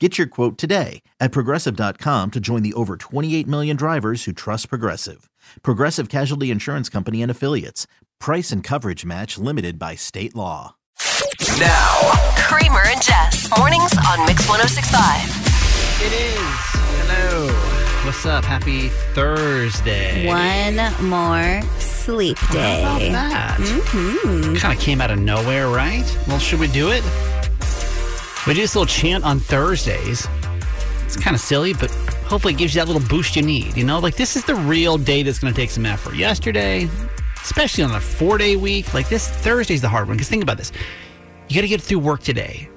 Get your quote today at progressive.com to join the over 28 million drivers who trust Progressive. Progressive Casualty Insurance Company and Affiliates. Price and coverage match limited by state law. Now, Kramer and Jess. Mornings on Mix 1065. It is. Hello. What's up? Happy Thursday. One more sleep day. How about that? Mhm. Kind of came out of nowhere, right? Well, should we do it? We do this little chant on Thursdays. It's kind of silly, but hopefully it gives you that little boost you need. You know, like this is the real day that's going to take some effort. Yesterday, especially on a four day week, like this Thursday's the hard one. Because think about this you got to get through work today,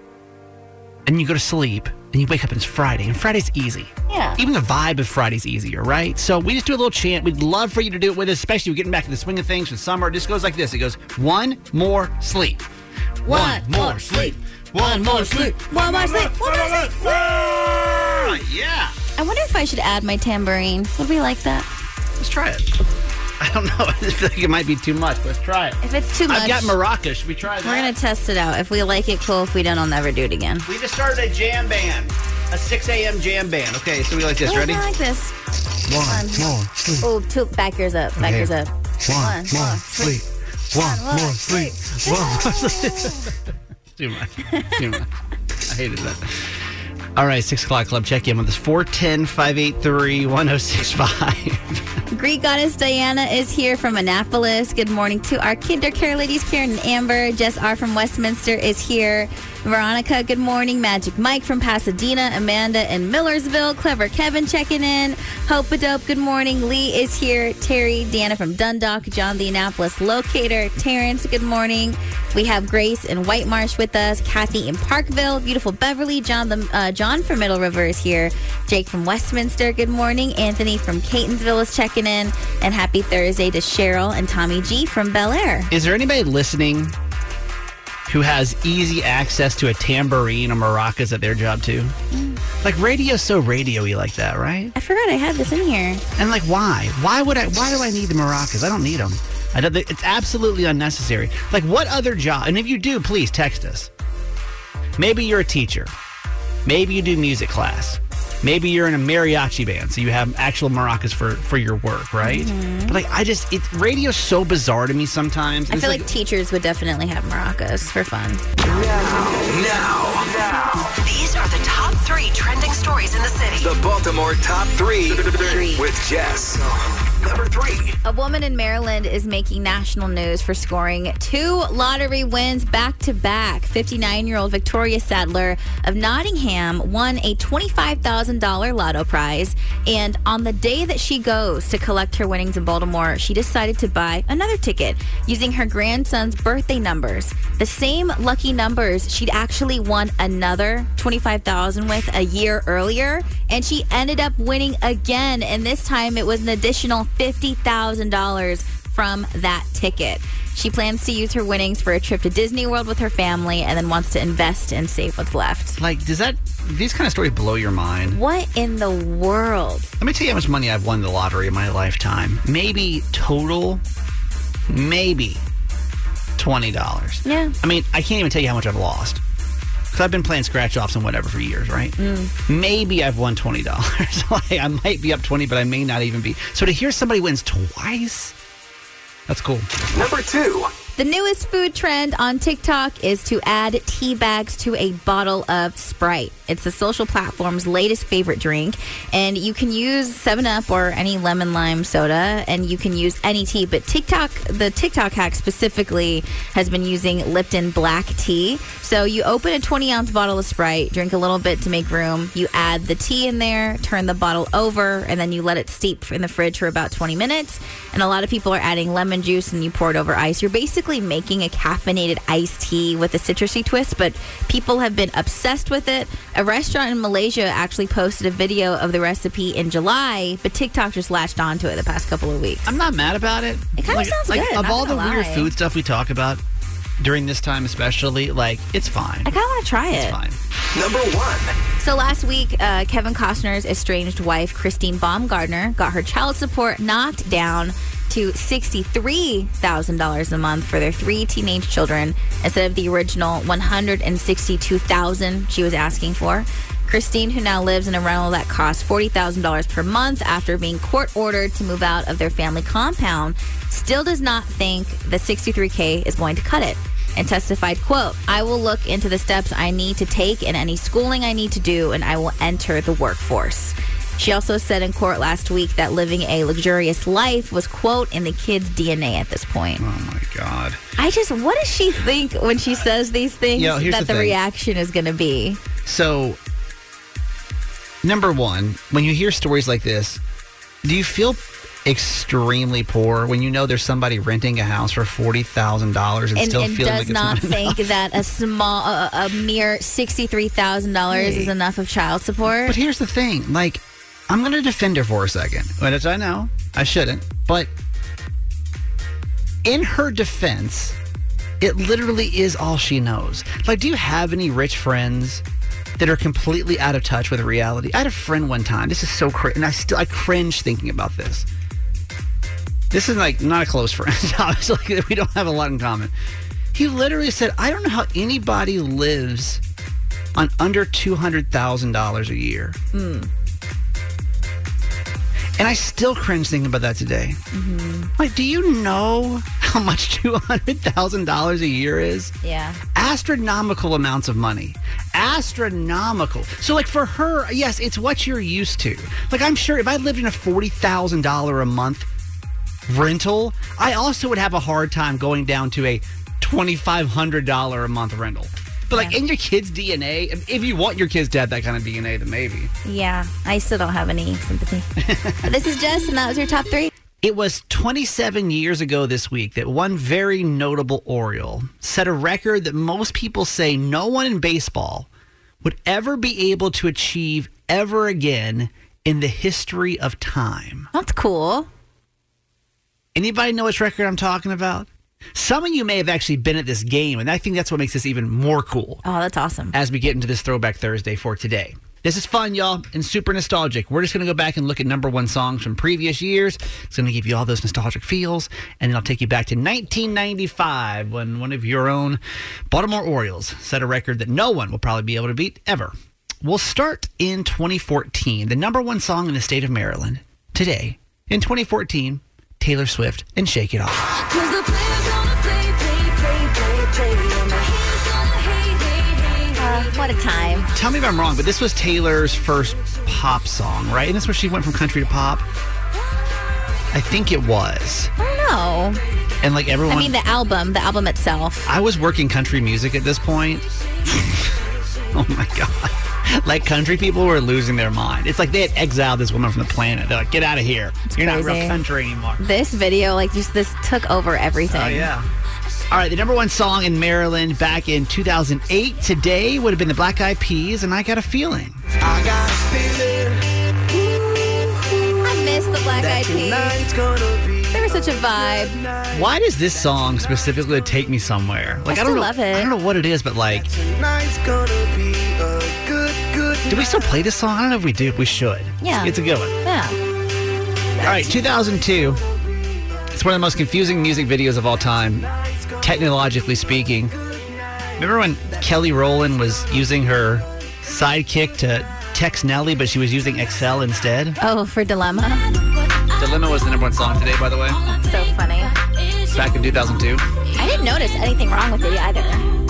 and you go to sleep, and you wake up and it's Friday, and Friday's easy. Yeah. Even the vibe of Friday's easier, right? So we just do a little chant. We'd love for you to do it with us, especially we're getting back to the swing of things with summer. It just goes like this it goes, one more sleep. One more sleep. One more sleep. One more sleep. One more sleep. Yeah. I wonder if I should add my tambourine. Would we like that? Let's try it. I don't know. I feel like it might be too much. Let's try it. If it's too much, I've got maracas. Should we try that? we're gonna test it out. If we like it, cool. If we don't, I'll never do it again. We just started a jam band. A 6 a.m. jam band. Okay, so we like this. Oh, Ready? I like this. One more sleep. Oh, two back yours up. Back Okay. yours up. One more more sleep. One more more sleep. One more sleep. Too much. Too much. I hated that. All right, 6 o'clock club check in with us 410 583 1065. Greek goddess Diana is here from Annapolis. Good morning to our kinder care ladies, Karen and Amber. Jess R from Westminster is here. Veronica, good morning. Magic Mike from Pasadena. Amanda in Millersville. Clever Kevin checking in. Hope a Dope, good morning. Lee is here. Terry, Dana from Dundalk. John the Annapolis locator. Terrence, good morning. We have Grace in White Marsh with us. Kathy in Parkville. Beautiful Beverly. John the uh, John from Middle River is here. Jake from Westminster, good morning. Anthony from Catonsville is checking in. And happy Thursday to Cheryl and Tommy G from Bel Air. Is there anybody listening who has easy access to a tambourine or maracas at their job too? Mm. Like radio's so radio-y like that, right? I forgot I had this in here. And like, why? Why would I? Why do I need the maracas? I don't need them. I don't, it's absolutely unnecessary. Like, what other job? And if you do, please text us. Maybe you're a teacher. Maybe you do music class. Maybe you're in a mariachi band, so you have actual maracas for for your work, right? Mm-hmm. But like, I just, it radio's so bizarre to me sometimes. I feel like teachers would definitely have maracas for fun. Now, these are the top three trending stories in the city. The Baltimore Top 3 Three. with Jess. Number 3. A woman in Maryland is making national news for scoring two lottery wins back to back. 59 year old Victoria Sadler of Nottingham won a $25,000 lotto prize. And on the day that she goes to collect her winnings in Baltimore, she decided to buy another ticket using her grandson's birthday numbers. The same lucky numbers she'd actually won another 25,000 with a year earlier. And she ended up winning again. And this time it was an additional $50,000 from that ticket. She plans to use her winnings for a trip to Disney World with her family and then wants to invest and save what's left. like, does that these kind of stories blow your mind? What in the world? Let me tell you how much money I've won the lottery in my lifetime. Maybe total, maybe twenty dollars. Yeah. I mean, I can't even tell you how much I've lost. Because I've been playing scratch offs and whatever for years, right? Maybe I've won twenty dollars. like, I might be up twenty, but I may not even be. So to hear somebody wins twice, that's cool. Number 2. The newest food trend on TikTok is to add tea bags to a bottle of Sprite. It's the social platform's latest favorite drink, and you can use 7-Up or any lemon lime soda, and you can use any tea. But TikTok, the TikTok hack specifically, has been using Lipton black tea. So you open a 20 ounce bottle of Sprite, drink a little bit to make room. You add the tea in there, turn the bottle over, and then you let it steep in the fridge for about 20 minutes. And a lot of people are adding lemon juice, and you pour it over ice. You're basically making a caffeinated iced tea with a citrusy twist, but people have been obsessed with it. A restaurant in Malaysia actually posted a video of the recipe in July, but TikTok just latched onto it the past couple of weeks. I'm not mad about it. It kinda sounds like, good, Of all the gonna weird food stuff we talk about during this time, especially, like it's fine. I kind of want to try it. It's fine. Number one. So last week, uh, Kevin Costner's estranged wife, Christine Baumgartner, got her child support knocked down to $63,000 a month for their three teenage children instead of the original 162,000 she was asking for. Christine, who now lives in a rental that costs $40,000 per month after being court ordered to move out of their family compound, still does not think the 63K is going to cut it and testified, quote, I will look into the steps I need to take and any schooling I need to do, and I will enter the workforce. She also said in court last week that living a luxurious life was, quote, in the kid's DNA at this point. Oh my god. I just, what does she think when she says these things Yo, here's that the the, reaction is going to be? So, number one, when you hear stories like this, do you feel extremely poor when you know there's somebody renting a house for forty thousand dollars and, still and feeling does like it's not not think enough? that a small, a, a mere $63,000 is enough of child support. But here's the thing, like, I'm going to defend her for a second, which I know I shouldn't, but in her defense, it literally is all she knows. Like, do you have any rich friends that are completely out of touch with reality? I had a friend one time. This is so crazy, and I still I cringe thinking about this. This is like not a close friend. Obviously, we don't have a lot in common. He literally said, "I don't know how anybody lives on under two hundred thousand dollars a year." Hmm. And I still cringe thinking about that today. Mm-hmm. Like, do you know how much two hundred thousand dollars a year is? yeah. astronomical amounts of money. Astronomical. So, like for her, yes, it's what you're used to. Like I'm sure if I lived in a forty thousand dollar a month rental, I also would have a hard time going down to a twenty five hundred dollar a month rental. But like Yeah. in your kid's DNA, if- you want your kids to have that kind of DNA, then maybe. Yeah, I still don't have any sympathy. This is Jess, and that was your top three. It was 27 years ago this week that one very notable Oriole set a record that most people say no one in baseball would ever be able to achieve ever again in the history of time. That's cool. Anybody know which record I'm talking about? Some of you may have actually been at this game, and I think that's what makes this even more cool Oh, that's awesome. as we get into this Throwback Thursday for today. This is fun, y'all, and super nostalgic. We're just going to go back and look at number one songs from previous years. It's going to give you all those nostalgic feels, and then I'll take you back to 1995 when one of your own Baltimore Orioles set a record that no one will probably be able to beat ever. We'll start in 2014. The number one song in the state of Maryland today, in 2014, Taylor Swift and Shake It Off. What a time. Tell me if I'm wrong, but this was Taylor's first pop song, right? And this where she went from country to pop. I think it was. I don't know. And like everyone, I mean, the album, the album itself. I was working country music at this point. oh my god! Like country people were losing their mind. It's like they had exiled this woman from the planet. They're like, "Get out of here! You're not real country anymore." This video, like, just this took over everything. Oh yeah. All right, the number one song in Maryland back in 2008 today would have been the Black Eyed Peas, and I got a feeling. I got a feeling I miss the Black Eyed Peas. They were such a vibe. Why does this song specifically take me somewhere? Like I don't know, love it. I don't know what it is, but like, gonna be a good, good do we still play this song? I don't know if we do. We should. Yeah. it's a good one. Yeah. All right, 2002. It's one of the most confusing music videos of all time, technologically speaking. Remember when Kelly Rowland was using her sidekick to text Nelly, but she was using Excel instead? Oh, for Dilemma. Dilemma was the number one song today, by the way. So funny. Back in 2002. I didn't notice anything wrong with it either.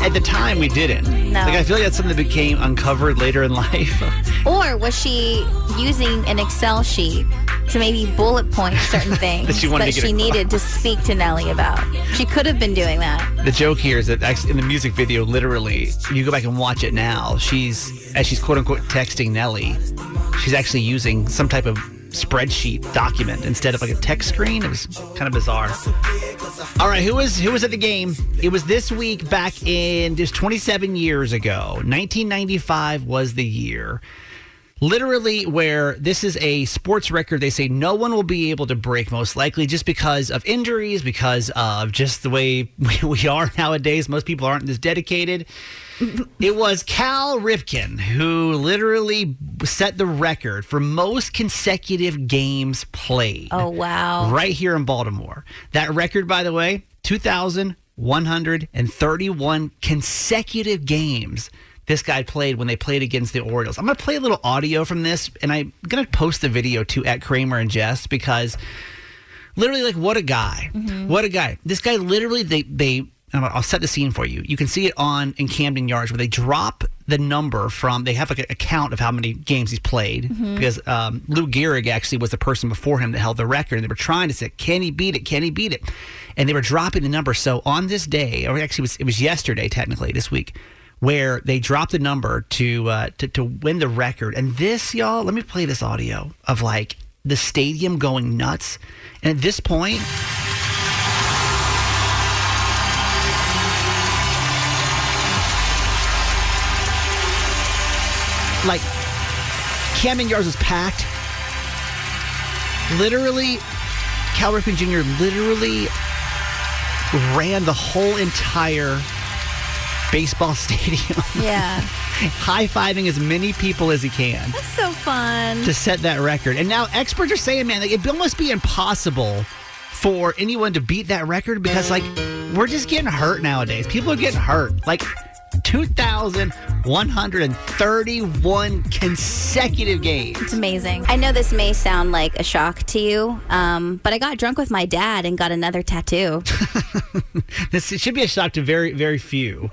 At the time, we didn't. No. Like, I feel like that's something that became uncovered later in life. Or was she using an Excel sheet to maybe bullet point certain things That she wanted to get she needed to speak to Nelly about? She could have been doing that. the joke here is that actually in the music video, literally, you go back and watch it now. She's, as she's quote unquote texting Nelly, she's actually using some type of spreadsheet document instead of like a text screen. It was kind of bizarre. All right, who was who was at the game? It was this week back in just 27 years ago. 1995 was the year. Literally, where this is a sports record, they say no one will be able to break, most likely, just because of injuries, because of just the way we are nowadays. Most people aren't this dedicated. It was Cal Ripken who literally set the record for most consecutive games played Oh, wow. right here in Baltimore. That record, by the way, 2,131 consecutive games this guy played when they played against the Orioles. I'm going to play a little audio from this, and I'm going to post the video to at Kramer and Jess because literally, like, what a guy. What a guy. This guy literally, they, they, I'll set the scene for you. You can see it on in Camden Yards where they drop the number from. They have like a, count of how many games he's played because um, Lou Gehrig actually was the person before him that held the record, and they were trying to say, "Can he beat it? Can he beat it?" And they were dropping the number. So on this day, or actually, it was, it was yesterday, technically this week, where they dropped the number to uh, to to win the record. And this, y'all, let me play this audio of like the stadium going nuts. And at this point. like Camden Yards was packed. Literally, Cal Ripken Jr. literally ran the whole entire baseball stadium, Yeah. high fiving as many people as he can That's so fun. to set that record. And now experts are saying, man, like, it'd almost be impossible for anyone to beat that record because, like, we're just getting hurt nowadays. People are getting hurt. Like, 2,131 consecutive games. It's amazing. I know this may sound like a shock to you, um, but I got drunk with my dad and got another tattoo. This should be a shock to very, very few.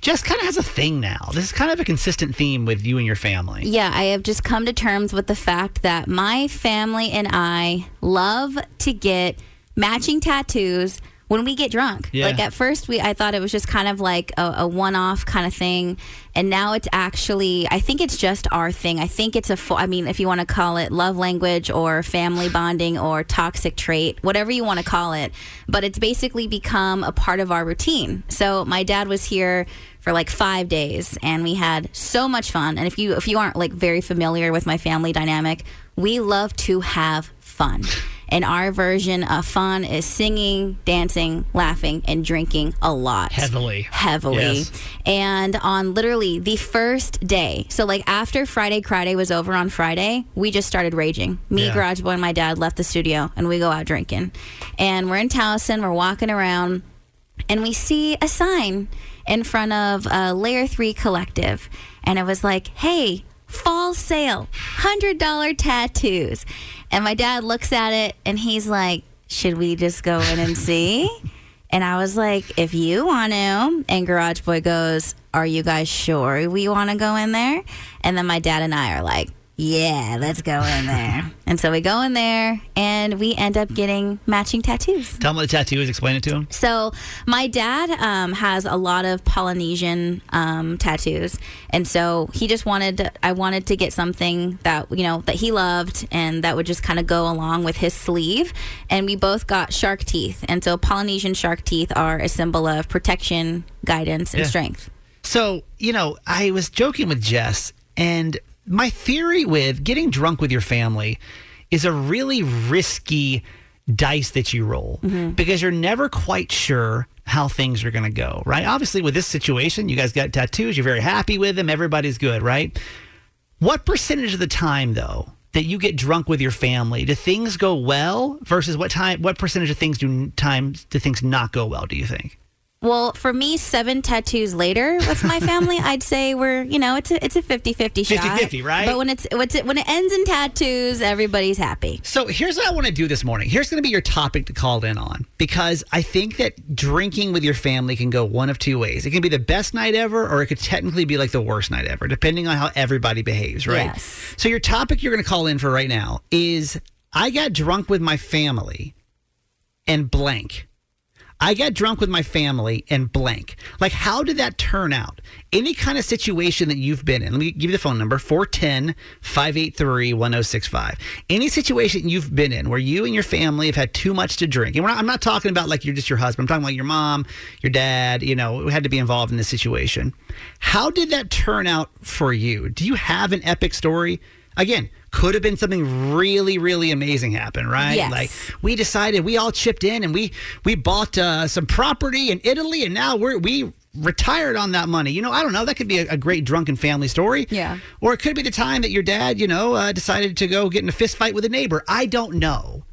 Jess kind of has a thing now. This is kind of a consistent theme with you and your family. Yeah, I have just come to terms with the fact that my family and I love to get matching tattoos when we get drunk. Yeah. Like at first we I thought it was just kind of like a, a one-off kind of thing and now it's actually I think it's just our thing. I think it's a fo- I mean if you want to call it love language or family bonding or toxic trait, whatever you want to call it, but it's basically become a part of our routine. So my dad was here for like five days and we had so much fun and if you if you aren't like very familiar with my family dynamic we love to have fun and our version of fun is singing dancing laughing and drinking a lot Heavily. heavily Yes. and on literally the first day so like after friday friday was over on friday we just started raging me Yeah. garage boy and my dad left the studio and we go out drinking and we're in towson we're walking around and we see a sign in front of a layer 3 collective and it was like hey fall sale $100 tattoos and my dad looks at it and he's like should we just go in and see and I was like, if you want to. And Garage Boy goes, Are you guys sure we want to go in there? And then my dad and I are like, Yeah, let's go in there. and so we go in there and we end up getting matching tattoos. Tell him what the tattoo is. Explain it to him. So my dad um, has a lot of Polynesian um, tattoos, and so he just wanted. I wanted to get something that you know that he loved, and that would just kind of go along with his sleeve. And we both got shark teeth, and so Polynesian shark teeth are a symbol of protection, guidance, and Yeah. strength. So, you know, I was joking with Jess, and my theory with getting drunk with your family is a really risky dice that you roll mm-hmm. because you're never quite sure how things are going to go, right? Obviously, with this situation, you guys got tattoos, you're very happy with them, everybody's good, right? What percentage of the time, though, that you get drunk with your family, do things go well versus what time? What percentage of things do times do things not go well? Do you think? Well, for me, seven tattoos later with my family, I'd say we're, you know, it's a it's a 50-50 shot. 50-50, right? But when it's what's it when it ends in tattoos, everybody's happy. So here's what I want to do this morning. Here's going to be your topic to call in on because I think that drinking with your family can go one of two ways. It can be the best night ever, or it could technically be like the worst night ever, depending on how everybody behaves, right? Yes. So your topic you're going to call in for right now is I got drunk with my family and blank. I got drunk with my family and blank. Like, how did that turn out? Any kind of situation that you've been in, let me give you the phone number 410 583 1065. Any situation you've been in where you and your family have had too much to drink, and not, I'm not talking about like you're just your husband, I'm talking about your mom, your dad, you know, had to be involved in this situation. How did that turn out for you? Do you have an epic story? Again, could have been something really, really amazing happen, right? Yes. Like we decided we all chipped in and we we bought uh, some property in Italy and now we're we retired on that money. You know, I don't know. That could be a, a great drunken family story. Yeah. Or it could be the time that your dad, you know, uh, decided to go get in a fist fight with a neighbor. I don't know.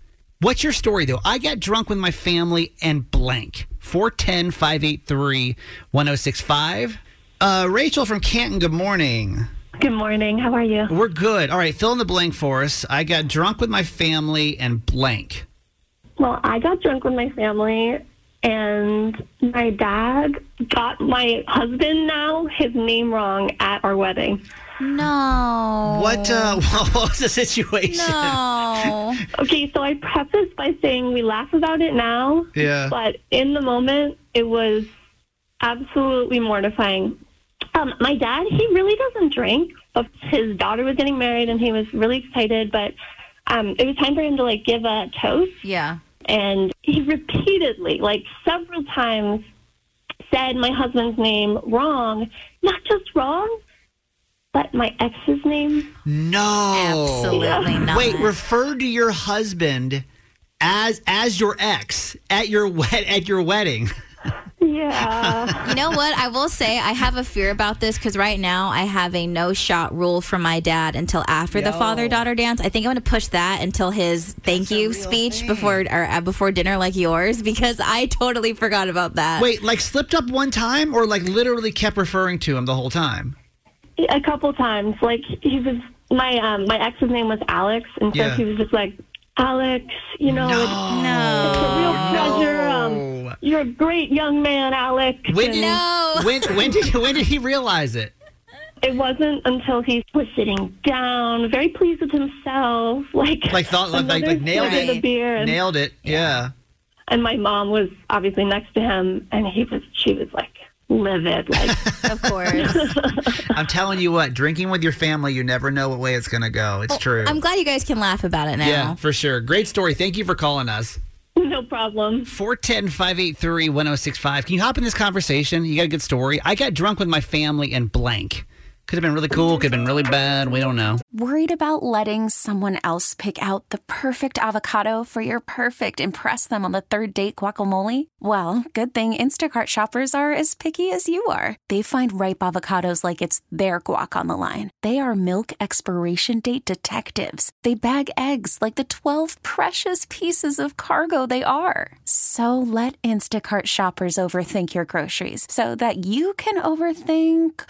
What's your story though? I got drunk with my family and blank. 410 583 1065. Uh, Rachel from Canton, good morning. Good morning. How are you? We're good. All right, fill in the blank for us. I got drunk with my family and blank. Well, I got drunk with my family, and my dad got my husband now his name wrong at our wedding. No. What uh what was the situation? No. Okay, so I preface by saying we laugh about it now, Yeah. but in the moment, it was absolutely mortifying. Um, my dad, he really doesn't drink. But His daughter was getting married, and he was really excited, but um, it was time for him to like give a toast. Yeah. and he repeatedly, like several times, said my husband's name wrong. Not just wrong, but my ex's name. No. Absolutely not. Wait, refer to your husband as as your ex at your wed at your wedding. Yeah. You know what? I will say I have a fear about this because right now I have a no shot rule from my dad until after the father daughter dance. I think I'm going to push that until his thank you speech before or uh, before dinner, like yours, because I totally forgot about that. Wait, like slipped up one time or like literally kept referring to him the whole time? a couple times. Like he was my um my ex's name was Alex and so Yeah. he was just like Alex, you know, it's, it's a real pleasure. Um, you're a great young man, Alex. When And No. when when did when did he realize it? it wasn't until he was sitting down, very pleased with himself, like Like thought like like, like nailed it. the beer, and, Nailed it. Yeah. and my mom was obviously next to him, and he was she was like livid, like Of course. I'm telling you what, drinking with your family, you never know what way it's gonna go. It's true. I'm glad you guys can laugh about it now. yeah, for sure. Great story. Thank you for calling us. no problem. 410 583 1065. Can you hop in this conversation? You got a good story. I got drunk with my family and blank. Could have been really cool, could have been really bad. We don't know. Worried about letting someone else pick out the perfect avocado for your perfect impress them on the third date guacamole? Well, good thing Instacart shoppers are as picky as you are. They find ripe avocados like it's their guac on the line. They are milk expiration date detectives. They bag eggs like the 12 precious pieces of cargo they are. So let Instacart shoppers overthink your groceries so that you can overthink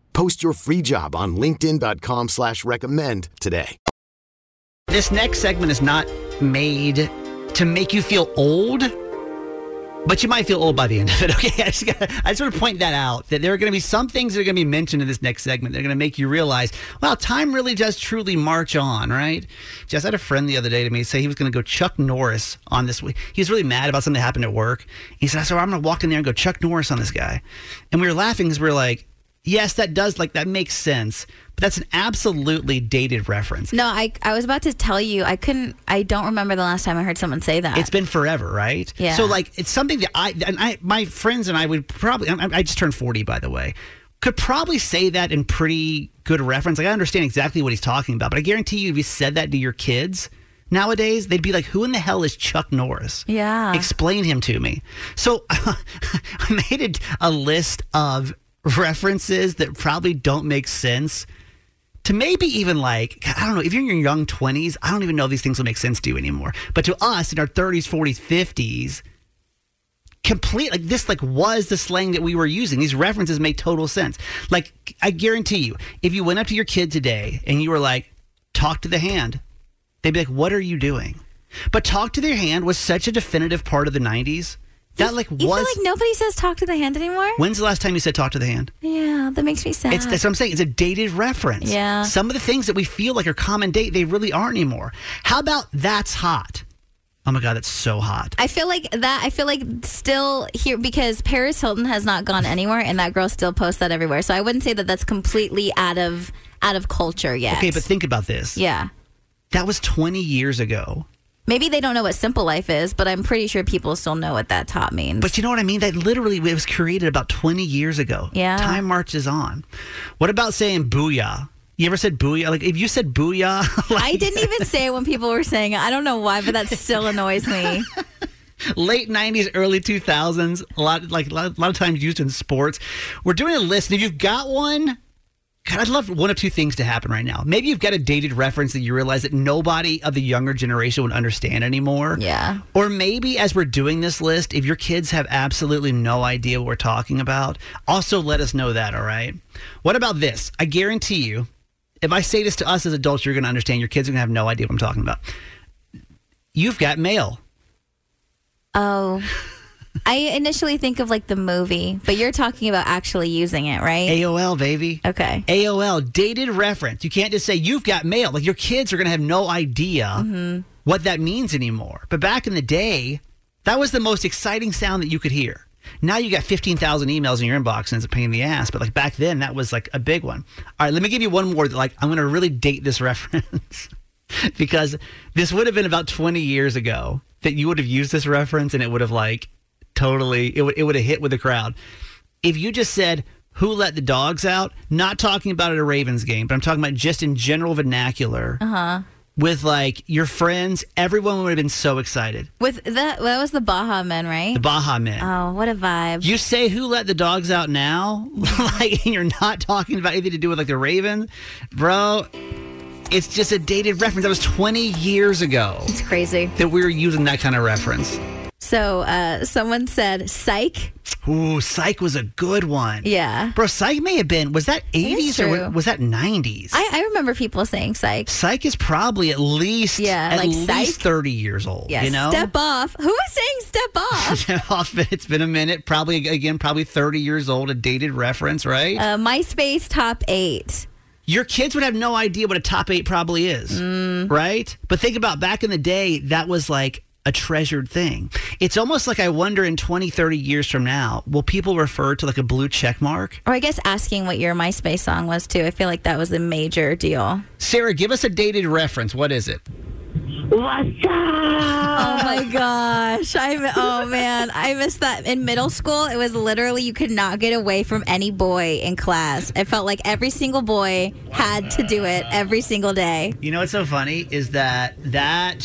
Post your free job on linkedin.com slash recommend today. This next segment is not made to make you feel old, but you might feel old by the end of it. Okay, I just, gotta, I just want to point that out that there are going to be some things that are going to be mentioned in this next segment. They're going to make you realize, wow, time really does truly march on, right? Just had a friend the other day to me say he was going to go Chuck Norris on this. He was really mad about something that happened at work. He said, "So I'm going to walk in there and go Chuck Norris on this guy," and we were laughing because we were like. Yes, that does like that makes sense, but that's an absolutely dated reference. No, I I was about to tell you I couldn't I don't remember the last time I heard someone say that. It's been forever, right? Yeah. So like it's something that I and I my friends and I would probably I, I just turned 40 by the way. Could probably say that in pretty good reference. Like I understand exactly what he's talking about, but I guarantee you if you said that to your kids nowadays, they'd be like, "Who in the hell is Chuck Norris?" Yeah. Explain him to me. So I made a, a list of references that probably don't make sense to maybe even like I don't know if you're in your young 20s I don't even know these things will make sense to you anymore. But to us in our 30s 40s 50s complete like this like was the slang that we were using. These references make total sense. Like I guarantee you if you went up to your kid today and you were like talk to the hand they'd be like what are you doing? But talk to their hand was such a definitive part of the 90s that like you was feel like nobody says talk to the hand anymore? when's the last time you said talk to the hand yeah, that makes me sad. it's that's what I'm saying. It's a dated reference. Yeah. Some of the things that we feel like are common date, they really aren't anymore. How about that's hot? Oh my god, that's so hot. I feel like that. I feel like still here because Paris Hilton has not gone anywhere, and that girl still posts that everywhere. So I wouldn't say that that's completely out of out of culture yet. Okay, but think about this. yeah, That was 20 years ago. Maybe they don't know what simple life is, but I'm pretty sure people still know what that top means. But you know what I mean? That literally it was created about 20 years ago. Yeah. Time marches on. What about saying booyah? You ever said booyah? Like if you said booyah, like I didn't even say it when people were saying it. I don't know why, but that still annoys me. late 90s, early 2000s, a lot like a lot, a lot of times used in sports. We're doing a list, and if you've got one, God, I'd love one of two things to happen right now. Maybe you've got a dated reference that you realize that nobody of the younger generation would understand anymore. Yeah. Or maybe as we're doing this list, if your kids have absolutely no idea what we're talking about, also let us know that, all right? What about this? I guarantee you, if I say this to us as adults, you're going to understand. Your kids are going to have no idea what I'm talking about. You've got mail. Oh. I initially think of like the movie, but you're talking about actually using it, right? AOL, baby. Okay. AOL, dated reference. You can't just say you've got mail. Like your kids are going to have no idea Mm-hmm. what that means anymore. But back in the day, that was the most exciting sound that you could hear. Now you got 15,000 emails in your inbox and it's a pain in the ass. But like back then, that was like a big one. All right, let me give you one more that like I'm going to really date this reference because this would have been about 20 years ago that you would have used this reference and it would have like totally, it would, it would have hit with the crowd. If you just said, who let the dogs out? Not talking about it a Ravens game, but I'm talking about just in general vernacular. Uh huh. With like your friends, everyone would have been so excited. With that, that was the Baha Men, right? The Baha Men. Oh, what a vibe! You say who let the dogs out now? like, and you're not talking about anything to do with like the Ravens, bro. It's just a dated reference. That was 20 years ago It's crazy. that we were using that kind of reference. So, uh, someone said "psych." Ooh, Psych was a good one. Yeah, Bro, Psych may have been, was that 80s or was that 90s? I, I remember people saying "psych." Psych is probably at least, Yeah, at like least Psych. 30 years old. Yeah, you know? step off. Who was saying "step off"? off. It's been a minute. Probably, again, probably 30 years old, a dated reference, right? uh, MySpace top eight. Your kids would have no idea what a top eight probably is, Mm. right? But think about back in the day, that was like a treasured thing. It's almost like I wonder in 20, 30 years from now, will people refer to like a blue check mark? Or I guess asking what your MySpace song was too. I feel like that was a major deal. Sarah, give us a dated reference. What is it? What's up? Oh my gosh. I'm oh man. I missed that. In middle school, it was literally you could not get away from any boy in class. It felt like every single boy had to do it every single day. You know what's so funny is that that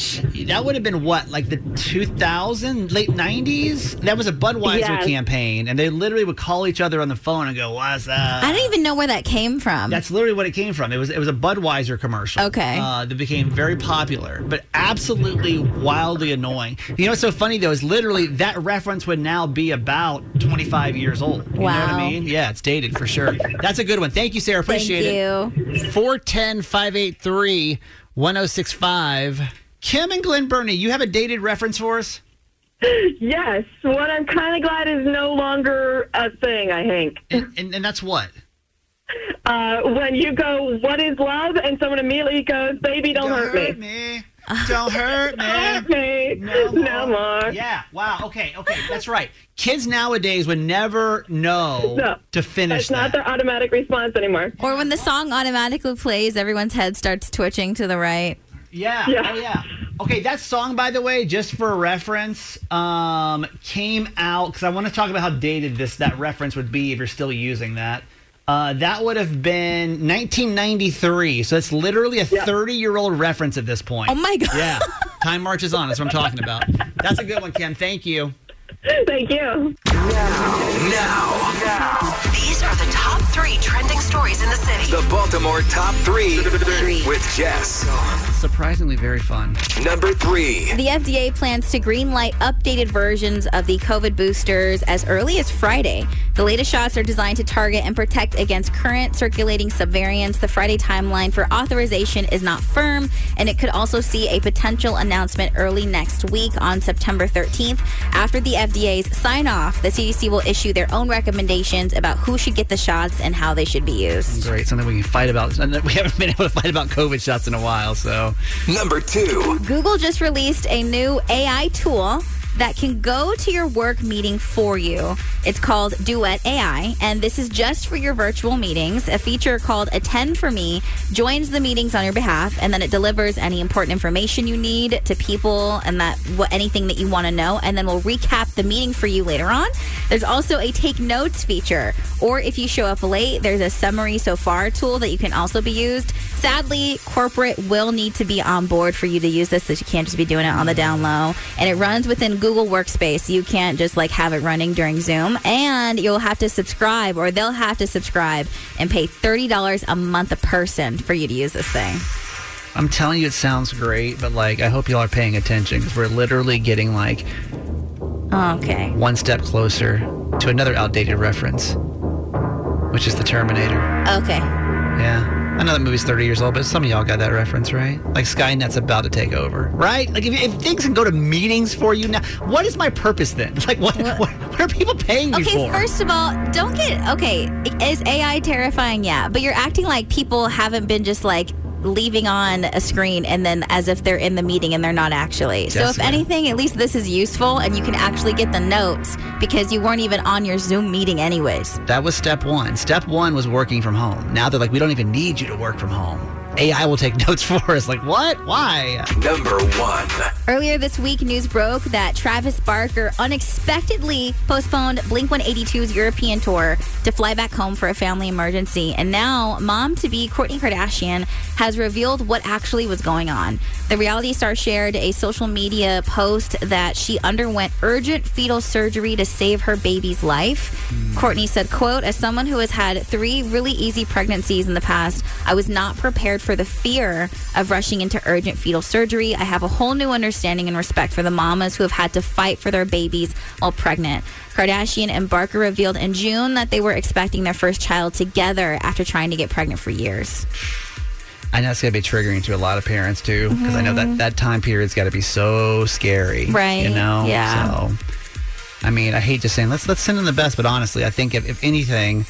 that would have been what like the 2000 late 90s. That was a Budweiser Yes. campaign, and they literally would call each other on the phone and go, "What's up?" I don't even know where that came from. That's literally what it came from. It was it was a Budweiser commercial. Okay. uh, that became very popular. But absolutely wildly annoying. You know what's so funny though is literally that reference would now be about 25 years old. You know what I mean? Yeah, it's dated for sure. That's a good one. Thank you, Sarah. Appreciate Thank it. you. 410 583 1065. Kim and Glen Burnie, you have a dated reference for us? Yes, what I'm kind of glad is no longer a thing, I think. And, and, and that's what? Uh, when you go, what is love? And someone immediately goes, baby, don't, hurt, me. me. Don't hurt me. Hurt me. No No more. more. Yeah. Wow. Okay. Okay. That's right. Kids nowadays would never know No. to finish It's not that. their automatic response anymore. Or when the song automatically plays, everyone's head starts twitching to the right. Yeah. Yeah. Oh yeah. Okay. That song, by the way, just for reference, um, came out because I want to talk about how dated this that reference would be if you're still using that. Uh, that would have been 1993. So it's literally a 30 year old reference at this point. Oh my God. Yeah. Time marches on. That's what I'm talking about. That's a good one, Kim. Thank you. Thank you. Now, now, these are the top three trending stories in the city. The Baltimore Top 3 with Jess. Surprisingly very fun. Number 3. The FDA plans to greenlight updated versions of the COVID boosters as early as Friday. The latest shots are designed to target and protect against current circulating subvariants. The Friday timeline for authorization is not firm, and it could also see a potential announcement early next week on September 13th. After the FDA's sign off, the CDC will issue their own recommendations about who should get the shots and how they should be used. Great. Something we can fight about. We haven't been able to fight about COVID shots in a while. So Number 2. Google just released a new AI tool that can go to your work meeting for you. It's called Duet AI, and this is just for your virtual meetings. A feature called Attend for Me joins the meetings on your behalf, and then it delivers any important information you need to people and that what anything that you want to know, and then we'll recap the meeting for you later on. There's also a take notes feature, or if you show up late, there's a summary so far tool that you can also be used. Sadly, corporate will need to be on board for you to use this, so you can't just be doing it on the down low. And it runs within Google Workspace. You can't just like have it running during Zoom. And you'll have to subscribe, or they'll have to subscribe and pay $30 a month a person for you to use this thing. I'm telling you, it sounds great, but like, I hope y'all are paying attention because we're literally getting like Okay. one step closer to another outdated reference, which is the Terminator. Okay. Yeah. I know that movie's 30 years old, but some of y'all got that reference, right? Like Skynet's about to take over, right? Like if, if things can go to meetings for you now, what is my purpose then? Like what, what, what are people paying me for? Okay, first of all, don't get okay. Is AI terrifying? Yeah, but you're acting like people haven't been just like leaving on a screen and then as if they're in the meeting and they're not actually. So if anything, at least this is useful and you can actually get the notes because you weren't even on your Zoom meeting anyways. That was step one. Step one was working from home. Now they're like, we don't even need you to work from home. AI will take notes for us. Like, what? Why? Number 1. Earlier this week, news broke that Travis Barker unexpectedly postponed Blink 182's European tour to fly back home for a family emergency. And now, mom to be Kourtney Kardashian has revealed what actually was going on. The reality star shared a social media post that she underwent urgent fetal surgery to save her baby's life. Hmm. Kourtney said, quote, as someone who has had three really easy pregnancies in the past, I was not prepared for the fear of rushing into urgent fetal surgery. I have a whole new understanding and respect for the mamas who have had to fight for their babies while pregnant. Kardashian and Barker revealed in June that they were expecting their first child together after trying to get pregnant for years. I know it's going to be triggering to a lot of parents too, because I know that that time period's got to be so scary, Mm-hmm. Right, You know, yeah. So, I mean, I hate just saying let's let's send them the best, but honestly, I think if, if anything,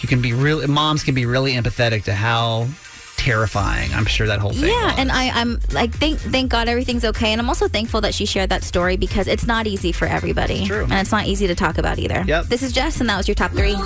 you can be real. Moms can be really empathetic to how terrifying I'm sure that whole thing. Yeah, was. and I, I'm like, thank thank God everything's okay, and I'm also thankful that she shared that story because it's not easy for everybody, true. and it's not easy to talk about either. Yep. This is Jess, and that was your top three.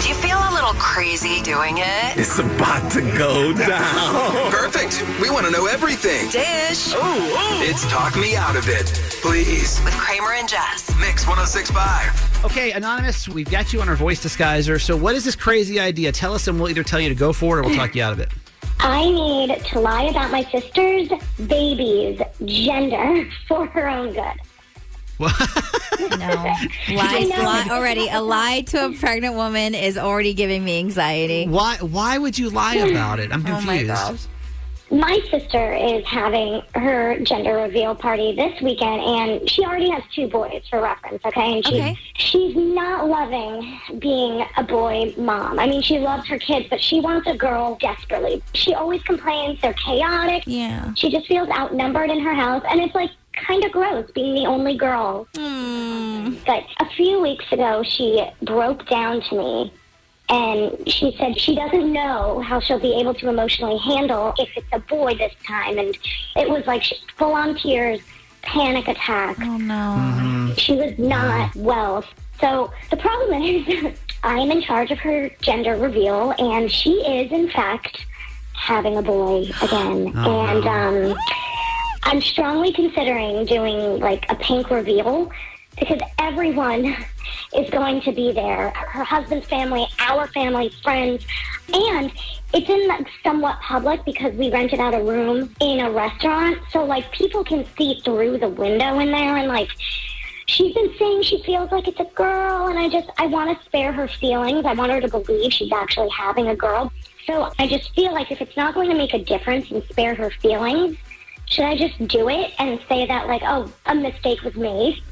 Do you feel a little crazy doing it? It's about to go down. Perfect. We want to know everything. Dish Oh, It's Talk Me Out of It. Please. with Kramer and Jess. Mix 1065. Okay, Anonymous, we've got you on our voice disguiser. So, what is this crazy idea? Tell us, and we'll either tell you to go for it or we'll talk you out of it. I need to lie about my sister's baby's gender for her own good. No, lies, lie already. A lie to a pregnant woman is already giving me anxiety. Why? Why would you lie hmm. about it? I'm Oh my confused. gosh. My sister is having her gender reveal party this weekend, and she already has two boys for reference, okay? And she, Okay. she's not loving being a boy mom. I mean, she loves her kids, but she wants a girl desperately. She always complains they're chaotic. Yeah. She just feels outnumbered in her house, and it's like kind of gross being the only girl. But a few weeks ago, she broke down to me and she said she doesn't know how she'll be able to emotionally handle if it's a boy this time. And it was like full on tears, panic attack. Oh no. Mm-hmm. She was not well. So the problem is, I am in charge of her gender reveal, and she is, in fact, having a boy again. Oh, and no. um, I'm strongly considering doing like a pink reveal because everyone is going to be there. Her husband's family, our family, friends, and it's in like, somewhat public because we rented out a room in a restaurant, so like people can see through the window in there, and like she's been saying she feels like it's a girl, and I just I want to spare her feelings. I want her to believe she's actually having a girl. So I just feel like if it's not going to make a difference and spare her feelings, should I just do it and say that like, oh, a mistake was made?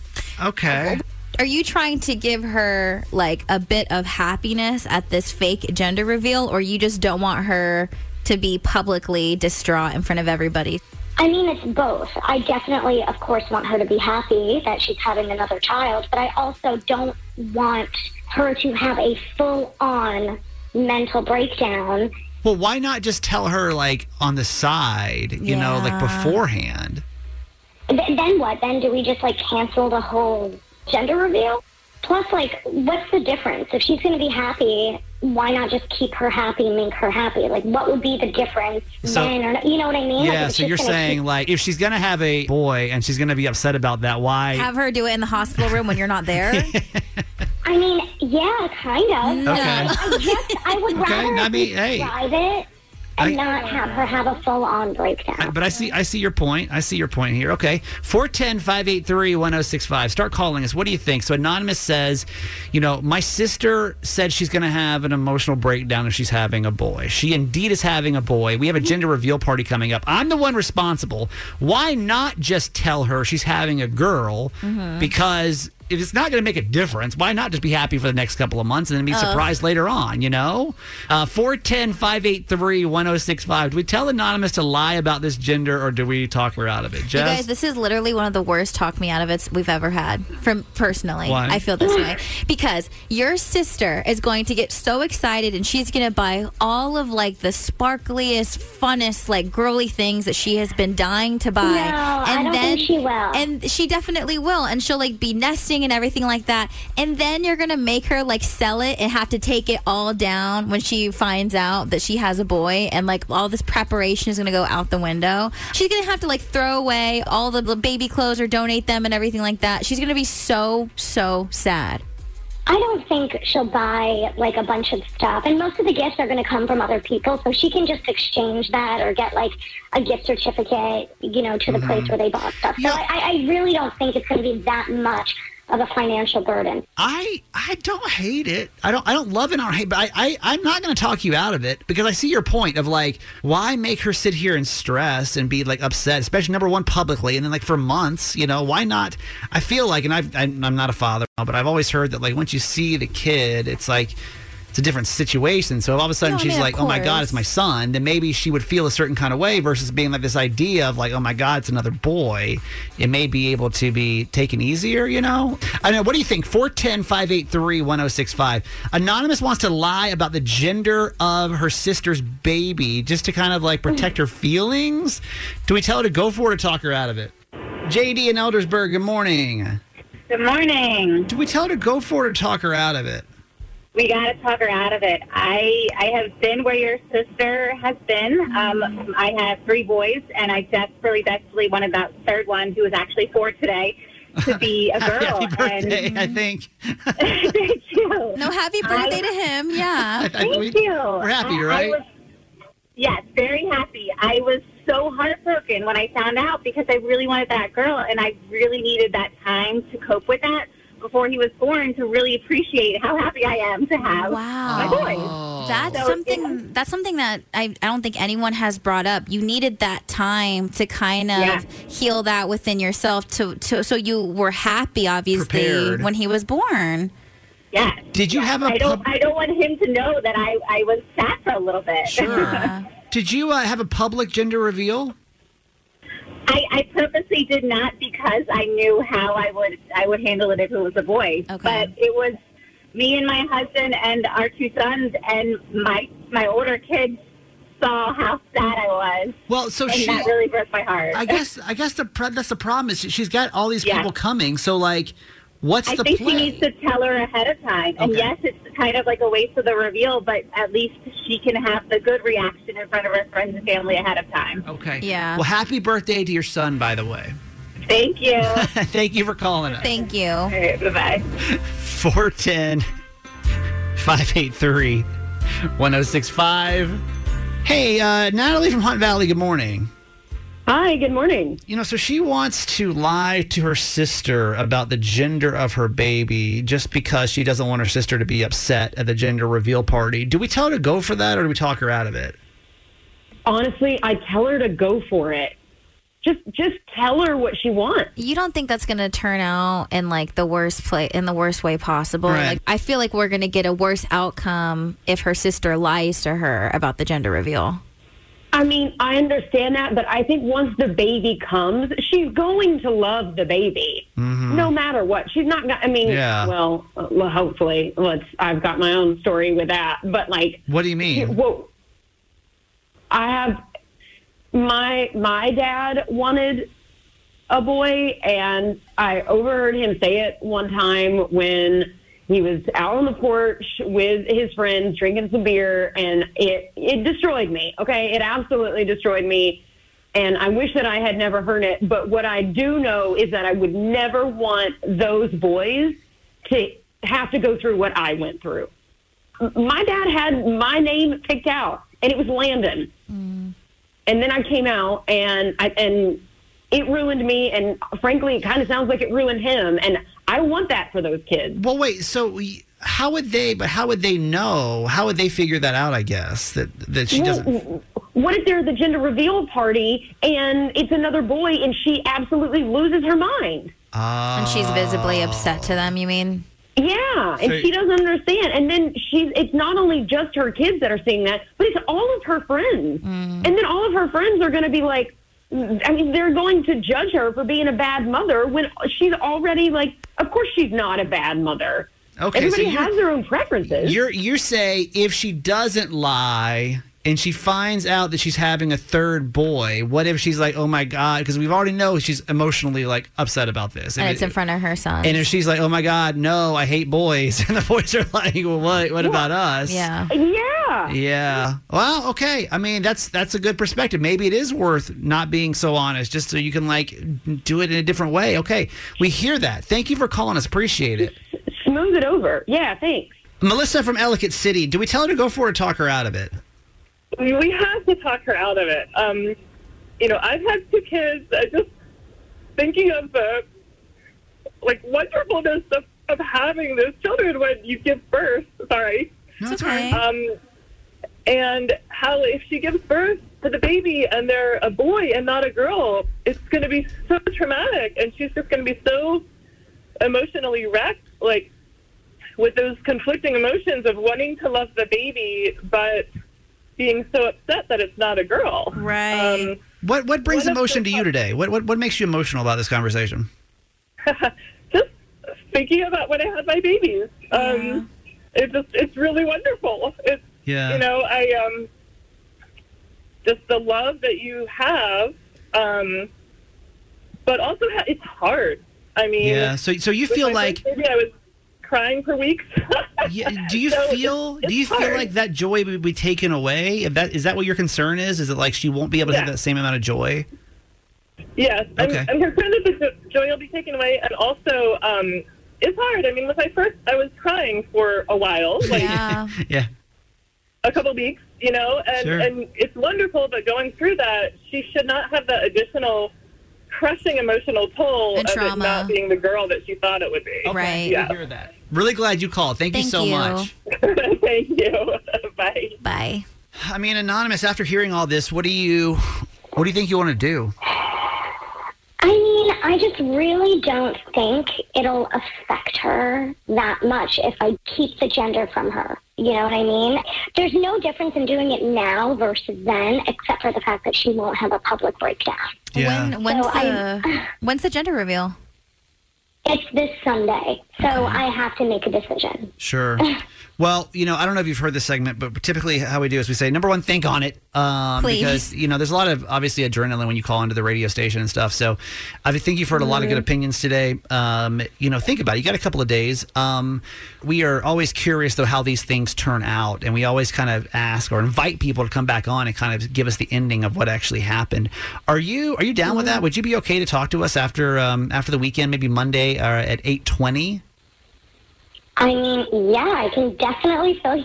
Okay. Are you trying to give her like a bit of happiness at this fake gender reveal, or you just don't want her to be publicly distraught in front of everybody? I mean, it's both. I definitely, of course, want her to be happy that she's having another child, but I also don't want her to have a full on mental breakdown. Well, why not just tell her like on the side, you know, like beforehand? Th- then what? Then do we just like cancel the whole gender reveal? Plus, like, what's the difference? If she's going to be happy, why not just keep her happy, make her happy? Like, what would be the difference So- then? Or you know what I mean? Yeah, it's so you're saying keep- like if she's gonna have a boy and she's gonna be upset about that, why? Have her do it in the hospital room when you're not there. I mean, yeah, kind of. No. Okay. I just, I would Okay, rather I mean, be hey. private and I- not have her have a full on breakdown. But I see, I see your point. I see your point here. Okay, 410-583-1065. Start calling us. What do you think? So anonymous says, you know, my sister said she's going to have an emotional breakdown if she's having a boy. She indeed is having a boy. We have a gender reveal party coming up. I'm the one responsible. Why not just tell her she's having a girl? Mhm. Because if it's not going to make a difference, why not just be happy for the next couple of months and then be Oh. surprised later on, you know? Uh, 410 583 1065. Do we tell Anonymous to lie about this gender or do we talk her out of it? You guys, this is literally one of the worst talk me out of it we've ever had. From personally, Why? I feel this way because your sister is going to get so excited and she's going to buy all of like the sparkliest, funnest, like girly things that she has been dying to buy. No, I and don't then think she will. and she definitely will, and she'll like be nesting and everything like that. And then you're gonna make her like sell it and have to take it all down when she finds out that she has a boy, and like all this preparation is gonna go out the window. She's gonna have to like throw away all the baby clothes or donate them and everything like that. She's gonna be so so sad. I don't think she'll buy like a bunch of stuff, and most of the gifts are going to come from other people, so she can just exchange that or get like a gift certificate, you know, to the mm-hmm. place where they bought stuff. So I, I I really don't think it's going to be that much of a financial burden. I I don't hate it. I don't I don't love it or hate, but I, I I'm not going to talk you out of it because I see your point of like why make her sit here and stress and be like upset, especially number one publicly, and then like for months, you know, why not? I feel like, and I've, I'm not a father, but I've always heard that like once you see the kid, it's like. It's a different situation. So if all of a sudden No, she's mean, of like, "Oh my God, it's my son," then maybe she would feel a certain kind of way versus being like this idea of like, "Oh my God, it's another boy." It may be able to be taken easier, you know. I know. What do you think? 410-583-1065. Anonymous wants to lie about the gender of her sister's baby just to kind of like protect her feelings. Do we tell her to go for it or talk her out of it? JD in Eldersburg. Good morning. Good morning. Do we tell her to go for it or talk her out of it? We got to talk her out of it. I I have been where your sister has been. Um, I have three boys, and I desperately, desperately wanted that third one, who is actually four today, to be a girl. Happy birthday, and I think. thank you. No, happy birthday to him. Yeah. Thank you. We're happy, I- I right? was- yes, very happy. I was so heartbroken when I found out because I really wanted that girl, and I really needed that time to cope with that. Before he was born to really appreciate how happy I am to have my boys. That's So something. That's something that I, I don't think anyone has brought up. You needed that time to kind of Yeah. heal that within yourself, to, to so you were happy, obviously, Prepared. when he was born. Yeah. Did you have a I don't. pub- I don't want him to know that I, I was sad for a little bit. Sure. Did you uh, have a public gender reveal? I, I purposely did not because I knew how I would I would handle it if it was a boy. But it was me and my husband and our two sons and my my older kids saw how sad I was. Well, so and she- that really broke my heart. I guess I guess the pro- that's the problem is she's got all these Yeah. people coming. So like, what's I the think play? she needs to tell her ahead of time. And Okay. yes, it's kind of like a waste of the reveal, but at least she can have the good reaction in front of her friends and family ahead of time. Okay. Yeah. Well, happy birthday to your son, by the way. Thank you. Thank you for calling us. Thank you. bye bye. 410 583 1065. Hey, uh, Natalie from Hunt Valley, good morning. Hi, good morning. You know, so she wants to lie to her sister about the gender of her baby just because she doesn't want her sister to be upset at the gender reveal party. Do we tell her to go for that or do we talk her out of it? Honestly, I tell her to go for it. Just just tell her what she wants. You don't think that's going to turn out in like the worst play in the worst way possible? Right. Like I feel like we're going to get a worse outcome if her sister lies to her about the gender reveal. I mean, I understand that, but I think once the baby comes, she's going to love the baby, no matter what. She's not. gonna I mean, Yeah. well, uh, well, hopefully, let's. I've got my own story with that, but like, What do you mean? well, I have my my dad wanted a boy, and I overheard him say it one time when he was out on the porch with his friends drinking some beer, and it it destroyed me. Okay, it absolutely destroyed me. And I wish that I had never heard it. But what I do know is that I would never want those boys to have to go through what I went through. My dad had my name picked out, and it was Landon. Mm. And then I came out, and I, and it ruined me. And frankly, it kind of sounds like it ruined him. And I want that for those kids. Well, wait. So we- how would they? But how would they know? How would they figure that out? I guess that that she Well, doesn't. What if there's a gender reveal party and it's another boy, and she absolutely loses her mind? Uh, And she's visibly upset to them, you mean? Yeah, and So- she doesn't understand. And then she's it's not only just her kids that are seeing that, but it's all of her friends. And then all of her friends are going to be like I mean, they're going to judge her for being a bad mother when she's already like of course she's not a bad mother. Okay, Everybody so has their own preferences. You're you say if she doesn't lie and she finds out that she's having a third boy, what if she's like, oh my god? Because we've already know she's emotionally like upset about this. And If it's it- in front of her son. and if she's like, oh my god, no, I hate boys, and the boys are like, well, what? What about us? Yeah. Yeah. Yeah. Well, okay. I mean, that's that's a good perspective. Maybe it is worth not being so honest, just so you can like do it in a different way. Okay, we hear that. Thank you for calling us. Appreciate it. Smooth it over. Yeah, thanks. Melissa from Ellicott City. Do we tell her to go for it or talk her out of it? We have to talk her out of it. Um, you know, I've had two kids. I just thinking of the like wonderfulness of, of having those children when you give birth. Sorry. No, it's okay. Um, and how if she gives birth to the baby and they're a boy and not a girl, it's going to be so traumatic, and she's just going to be so emotionally wrecked, like with those conflicting emotions of wanting to love the baby, but being so upset that it's not a girl. Right. Um, What what brings emotion to you today? What, what what makes you emotional about this conversation? Just thinking about when I had my babies. Um, It's just it's really wonderful. It's Yeah. you know I um just the love that you have, um, but also ha- it's hard. I mean, Yeah. So so you feel like first baby, I was crying for weeks. yeah, do you So feel it's do you feel like that joy would be taken away? If that is that what your concern is? Is it like she won't be able to have that same amount of joy? Yes, Okay. I'm, I'm concerned that the joy will be taken away, and also um, it's hard. I mean, with my first, I was crying for a while, like Yeah. Yeah. a couple weeks, you know, and Sure. and it's wonderful. But going through that, she should not have that additional crushing emotional toll And of trauma. it not being the girl that she thought it would be. Right. Yeah. hear that. Really glad you called. Thank, you Thank so you. much. Thank you. Bye. Bye. I mean, anonymous. After hearing all this, what do you, what do you think you want to do? I mean, I just really don't think it'll affect her that much if I keep the gender from her. You know what I mean? There's no difference in doing it now versus then, except for the fact that she won't have a public breakdown. When, when's, So I- the, when's the gender reveal? It's this Sunday, so I have to make a decision. Sure. Well, you know, I don't know if you've heard this segment, but typically how we do is we say, number one, think on it. Um, Please. Because, you know, there's a lot of obviously adrenaline when you call into the radio station and stuff. So I think you've heard a lot of good Mm-hmm. Mhm. opinions today. Um, you know, think about it. You got a couple of days. Um, we are always curious, though, how these things turn out. And we always kind of ask or invite people to come back on and kind of give us the ending of what actually happened. Are you are you down with Mm-hmm. that? Would you be okay to talk to us after um, after the weekend, maybe Monday uh, at 820? I mean, yeah, I can definitely fill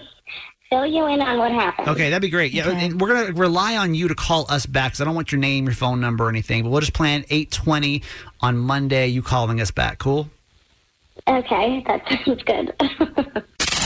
fill you in on what happened. Okay, that'd be great. Yeah, and we're gonna rely on you to call us back because I don't want your name, your phone number, or anything. But we'll just plan eight twenty on Monday. You calling us back? Cool. Okay, that sounds good.